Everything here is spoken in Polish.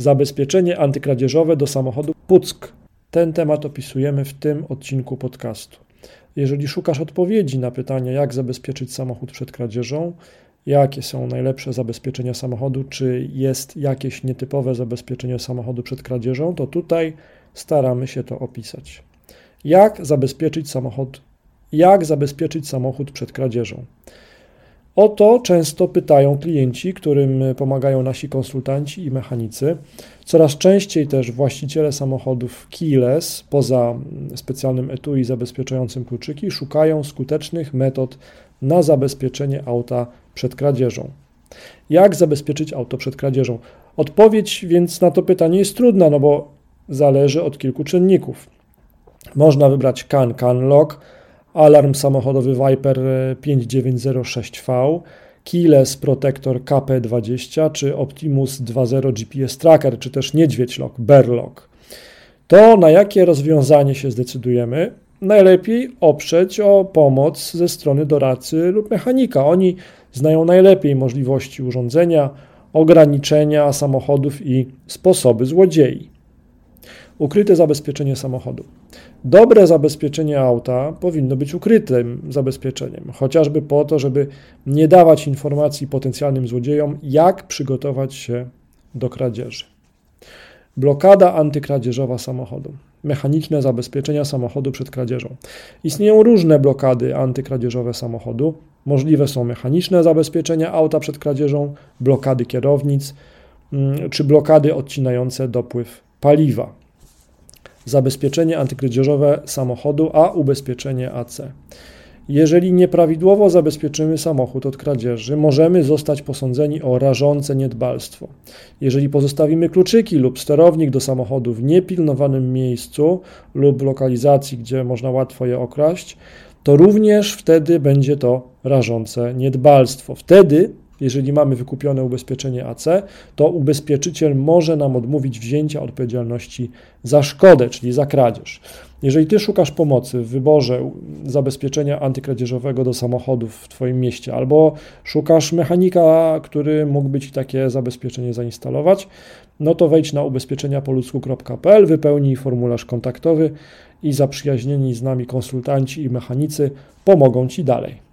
Zabezpieczenie antykradzieżowe do samochodu Puck. Ten temat opisujemy w tym odcinku podcastu. Jeżeli szukasz odpowiedzi na pytanie, jak zabezpieczyć samochód przed kradzieżą, jakie są najlepsze zabezpieczenia samochodu, czy jest jakieś nietypowe zabezpieczenie samochodu przed kradzieżą, to tutaj staramy się to opisać. Jak zabezpieczyć samochód? Jak zabezpieczyć samochód przed kradzieżą? O to często pytają klienci, którym pomagają nasi konsultanci i mechanicy. Coraz częściej też właściciele samochodów keyless, poza specjalnym etui zabezpieczającym kluczyki, szukają skutecznych metod na zabezpieczenie auta przed kradzieżą. Jak zabezpieczyć auto przed kradzieżą? Odpowiedź więc na to pytanie jest trudna, no bo zależy od kilku czynników. Można wybrać CAN CAN Lock, alarm samochodowy Viper 5906V, Keyless Protector KP20 czy Optimus 2.0 GPS Tracker, czy też Niedźwiedź Lock, Bear Lock. To na jakie rozwiązanie się zdecydujemy, najlepiej oprzeć o pomoc ze strony doradcy lub mechanika. Oni znają najlepiej możliwości urządzenia, ograniczenia samochodów i sposoby złodziei. Ukryte zabezpieczenie samochodu. Dobre zabezpieczenie auta powinno być ukrytym zabezpieczeniem, chociażby po to, żeby nie dawać informacji potencjalnym złodziejom, jak przygotować się do kradzieży. Blokada antykradzieżowa samochodu. Mechaniczne zabezpieczenia samochodu przed kradzieżą. Istnieją różne blokady antykradzieżowe samochodu. Możliwe są mechaniczne zabezpieczenia auta przed kradzieżą, blokady kierownic mm, czy blokady odcinające dopływ paliwa zabezpieczenie antykradzieżowe samochodu, a ubezpieczenie AC. Jeżeli nieprawidłowo zabezpieczymy samochód od kradzieży, możemy zostać posądzeni o rażące niedbalstwo. Jeżeli pozostawimy kluczyki lub sterownik do samochodu w niepilnowanym miejscu lub lokalizacji, gdzie można łatwo je okraść, to również wtedy będzie to rażące niedbalstwo. Wtedy jeżeli mamy wykupione ubezpieczenie AC, to ubezpieczyciel może nam odmówić wzięcia odpowiedzialności za szkodę, czyli za kradzież. Jeżeli Ty szukasz pomocy w wyborze zabezpieczenia antykradzieżowego do samochodów w Twoim mieście, albo szukasz mechanika, który mógłby Ci takie zabezpieczenie zainstalować, no to wejdź na ubezpieczeniapoludzku.pl, wypełnij formularz kontaktowy i zaprzyjaźnieni z nami konsultanci i mechanicy pomogą Ci dalej.